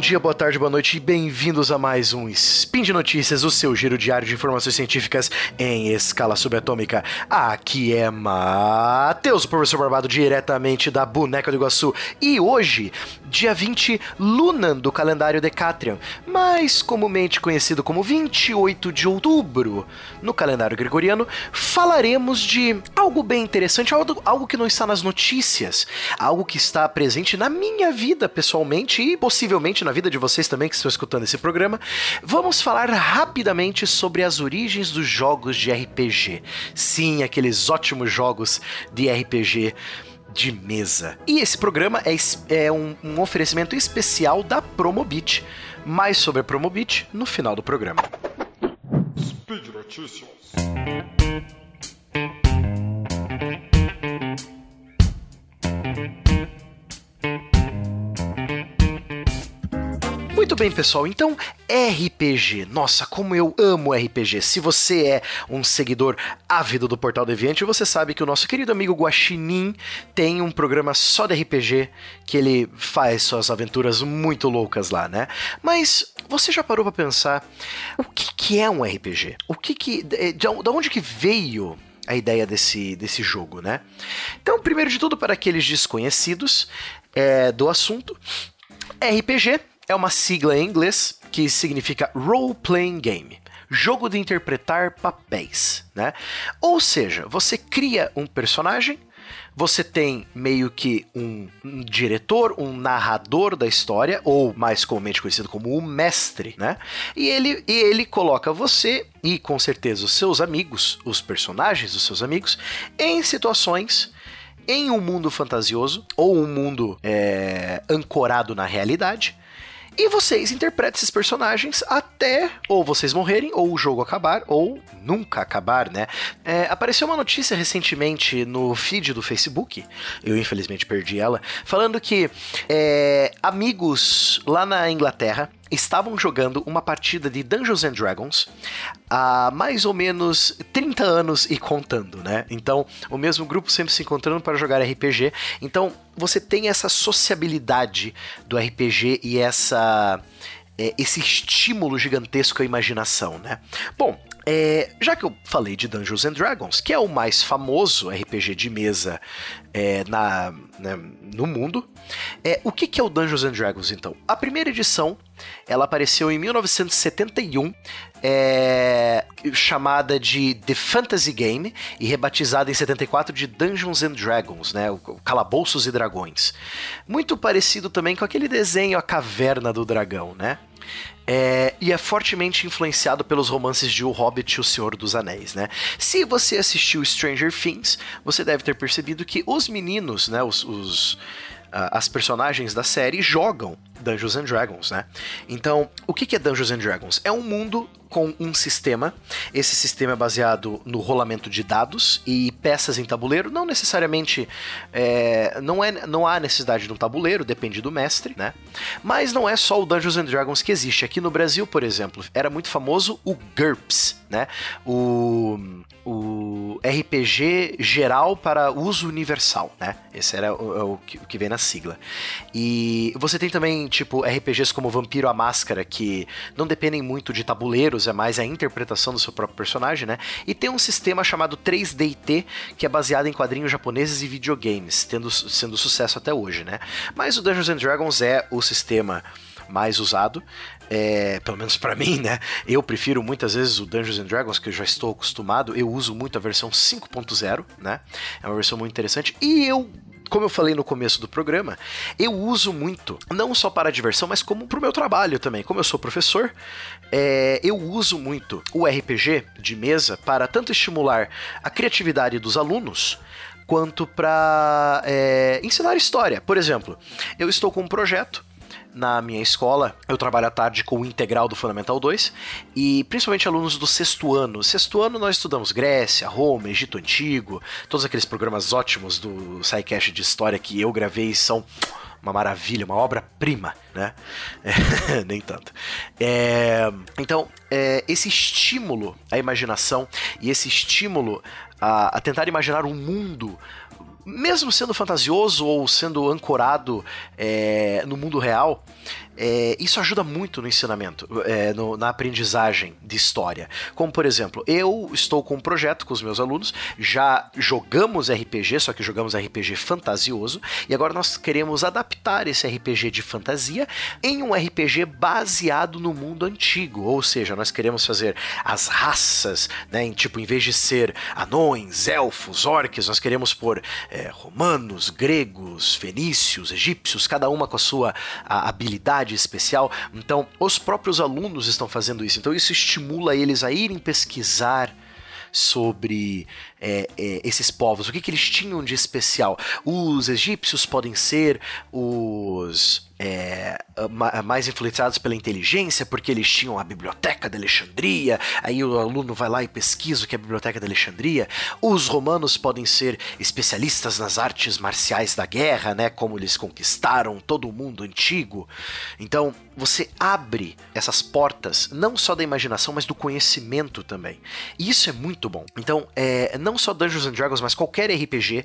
dia, boa tarde, boa noite e bem-vindos a mais um Spin de Notícias, o seu giro diário de informações científicas em escala subatômica. Aqui é Matheus, o professor Barbado, diretamente da Boneca do Iguaçu. E hoje, dia 20, Lunan do calendário Decatrian, mais comumente conhecido como 28 de outubro no calendário gregoriano, falaremos de algo bem interessante, algo, algo que não está nas notícias, algo que está presente na minha vida pessoalmente e possivelmente na vida de vocês também que estão escutando esse programa. Vamos falar rapidamente sobre as origens dos jogos de RPG. Sim, aqueles ótimos jogos de RPG de mesa. E esse programa é, é um, um, oferecimento especial da Promobit. Mais sobre a Promobit no final do programa. Speed Notícias. Bem, pessoal. Então, RPG. Nossa, como eu amo RPG. Se você é um seguidor ávido do Portal Deviante, você sabe que o nosso querido amigo Guaxinim tem um programa só de RPG que ele faz suas aventuras muito loucas lá, né? Mas você já parou para pensar o que, que é um RPG? O que que de, de onde que veio a ideia desse, desse jogo, né? Então, primeiro de tudo, para aqueles desconhecidos é, do assunto, RPG é uma sigla em inglês que significa Role Playing Game jogo de interpretar papéis, né? Ou seja, você cria um personagem, você tem meio que um, um, diretor, um narrador da história, ou mais comumente conhecido como o mestre, né? E ele, e ele coloca você e com certeza os seus amigos, os personagens dos seus amigos, em situações em um mundo fantasioso ou um mundo é, ancorado na realidade e vocês interpretam esses personagens até ou vocês morrerem, ou o jogo acabar, ou nunca acabar, né? É, apareceu uma notícia recentemente no feed do Facebook, eu infelizmente perdi ela, falando que é, amigos lá na Inglaterra estavam jogando uma partida de Dungeons and Dragons há mais ou menos 30 anos e contando, né? Então, o mesmo grupo sempre se encontrando para jogar RPG. Então, você tem essa sociabilidade do RPG e essa é, esse estímulo gigantesco à imaginação, né? Bom, é, já que eu falei de Dungeons and Dragons, que é o mais famoso RPG de mesa é, na, né, no mundo, é, o que, que é o Dungeons and Dragons então? A primeira edição ela apareceu em 1971, é, chamada de The Fantasy Game e rebatizada em 74 de Dungeons and Dragons, né, o Calabouços e Dragões. Muito parecido também com aquele desenho A Caverna do Dragão, né? É, e é fortemente influenciado pelos romances de O Hobbit e O Senhor dos Anéis, né? Se você assistiu Stranger Things, você deve ter percebido que os meninos, né, os, os as personagens da série jogam Dungeons and Dragons, né? Então, o que é Dungeons and Dragons? É um mundo com um sistema. Esse sistema é baseado no rolamento de dados e peças em tabuleiro. Não necessariamente é, não, é, não há necessidade de um tabuleiro, depende do mestre, né? Mas não é só o Dungeons and Dragons que existe. Aqui no Brasil, por exemplo, era muito famoso o GURPS, né? O, o RPG geral para uso universal, né? Esse era o, o, que, o que vem na sigla. E você tem também, tipo, RPGs como Vampiro a Máscara, que não dependem muito de tabuleiros, é mais a interpretação do seu próprio personagem, né? E tem um sistema chamado 3DT, que é baseado em quadrinhos japoneses e videogames, tendo, sendo sucesso até hoje, né? Mas o Dungeons and Dragons é o sistema mais usado é, pelo menos para mim, né? Eu prefiro muitas vezes o Dungeons and Dragons, que eu já estou acostumado. Eu uso muito a versão 5.0, né? É uma versão muito interessante. E eu como eu falei no começo do programa, eu uso muito, não só para diversão, mas como para o meu trabalho também. Como eu sou professor, é, eu uso muito o RPG de mesa para tanto estimular a criatividade dos alunos, quanto para é, ensinar história. Por exemplo, eu estou com um projeto na minha escola, eu trabalho à tarde com o integral do Fundamental 2 e principalmente alunos do sexto ano. Sexto ano nós estudamos Grécia, Roma, Egito Antigo, todos aqueles programas ótimos do SciCast de história que eu gravei são uma maravilha, uma obra-prima, né? É, nem tanto. É, então, é, esse estímulo à imaginação e esse estímulo a, a tentar imaginar um mundo mesmo sendo fantasioso ou sendo ancorado é, no mundo real, é, isso ajuda muito no ensinamento, é, no, na aprendizagem de história. Como, por exemplo, eu estou com um projeto com os meus alunos, já jogamos RPG, só que jogamos RPG fantasioso, e agora nós queremos adaptar esse RPG de fantasia em um RPG baseado no mundo antigo, ou seja, nós queremos fazer as raças, né, em, tipo, em vez de ser anões, elfos, orques, nós queremos pôr é, romanos, gregos, fenícios, egípcios, cada uma com a sua a habilidade especial. Então, os próprios alunos estão fazendo isso. Então, isso estimula eles a irem pesquisar sobre é, é, esses povos, o que, que eles tinham de especial. Os egípcios podem ser os é, mais influenciados pela inteligência, porque eles tinham a biblioteca de Alexandria, aí o aluno vai lá e pesquisa o que é a biblioteca de Alexandria. Os romanos podem ser especialistas nas artes marciais da guerra, né, como eles conquistaram todo o mundo antigo. Então, você abre essas portas não só da imaginação, mas do conhecimento também. E isso é muito bom. Então, é, não só Dungeons and Dragons, mas qualquer RPG,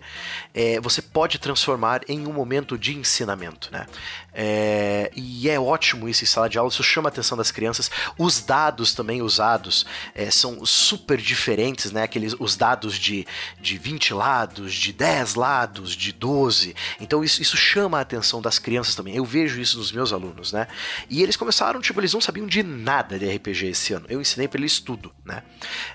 é, você pode transformar em um momento de ensinamento, né? É, e é ótimo isso em sala de aula, isso chama a atenção das crianças. Os dados também usados é, são super diferentes, né? Aqueles, os dados de, de 20 lados, de 10 lados, de 12. Então isso, isso chama a atenção das crianças também. Eu vejo isso nos meus alunos, né? E eles começaram, tipo, eles não sabiam de nada de RPG esse ano. Eu ensinei para eles tudo, né?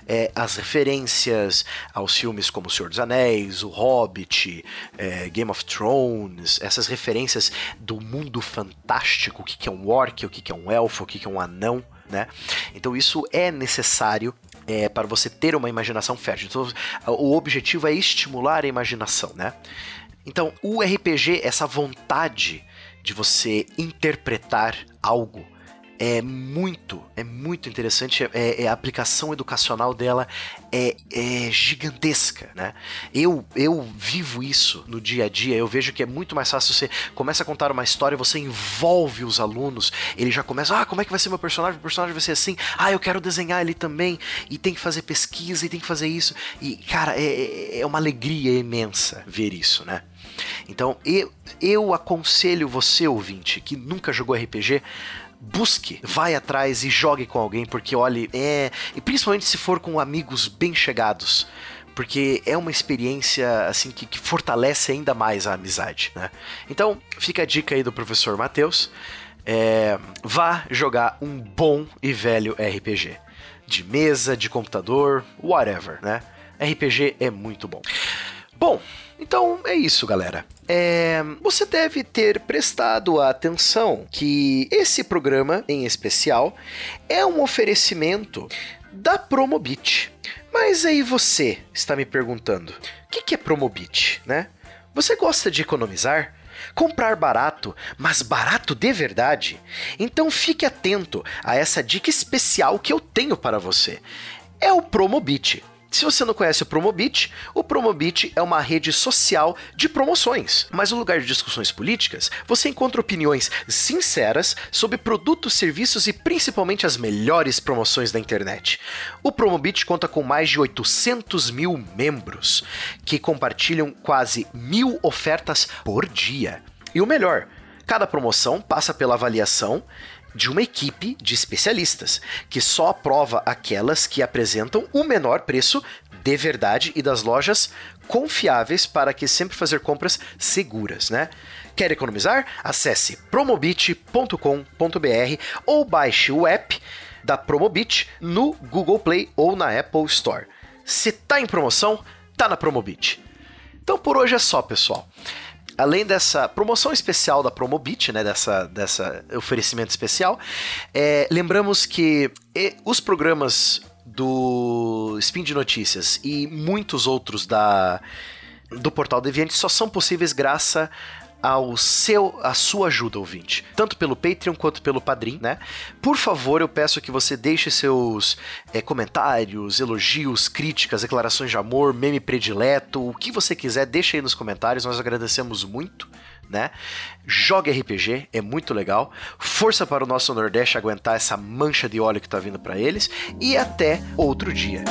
É, as referências aos filmes como O Senhor dos Anéis, O Hobbit, é, Game of Thrones, essas referências do mundo fantástico, o que é um orc, o que é um elfo, o que é um anão, né? Então isso é necessário é, para você ter uma imaginação fértil. Então, o objetivo é estimular a imaginação, né? Então, o RPG, essa vontade de você interpretar algo é muito, é muito interessante. É, é, a aplicação educacional dela é, é, gigantesca, né? Eu, eu vivo isso no dia a dia. Eu vejo que é muito mais fácil. Você começa a contar uma história, você envolve os alunos. Ele já começa, ah, como é que vai ser meu personagem? O personagem vai ser assim. Ah, eu quero desenhar ele também. E tem que fazer pesquisa e tem que fazer isso. E cara, é, é, é uma alegria imensa ver isso, né? Então eu, eu aconselho você, ouvinte, que nunca jogou RPG, busque, vai atrás e jogue com alguém, porque olhe, é. E principalmente se for com amigos bem chegados. Porque é uma experiência assim que, que fortalece ainda mais a amizade, né? Então, fica a dica aí do professor Matheus. É, vá jogar um bom e velho RPG. De mesa, de computador, whatever, né? RPG é muito bom. Bom, então é isso, galera. É, você deve ter prestado atenção que esse programa, em especial, é um oferecimento da Promobit. Mas aí você está me perguntando, o que, que é Promobit, né? Você gosta de economizar? Comprar barato, mas barato de verdade? Então fique atento a essa dica especial que eu tenho para você. É o Promobit. Se você não conhece o Promobit, o Promobit é uma rede social de promoções. Mas no lugar de discussões políticas, você encontra opiniões sinceras sobre produtos, serviços e principalmente as melhores promoções da internet. O Promobit conta com mais de 800 mil membros que compartilham quase mil ofertas por dia. E o melhor, cada promoção passa pela avaliação de uma equipe de especialistas, que só aprova aquelas que apresentam o menor preço de verdade e das lojas confiáveis para que sempre fazer compras seguras, né? Quer economizar? Acesse promobit.com.br ou baixe o app da Promobit no Google Play ou na Apple Store. Se tá em promoção, tá na Promobit. Então por hoje é só, pessoal além dessa promoção especial da Promobit, né, dessa, dessa oferecimento especial, é, lembramos que os programas do Spin de Notícias e muitos outros da do Portal Deviante só são possíveis graças ao seu, a sua ajuda, ouvinte, tanto pelo Patreon quanto pelo Padrim, né? Por favor, eu peço que você deixe seus é, comentários, elogios, críticas, declarações de amor, meme predileto, o que você quiser, deixe aí nos comentários, nós agradecemos muito. Né? Jogue RPG, é muito legal. Força para o nosso Nordeste aguentar essa mancha de óleo que está vindo para eles. E até outro dia.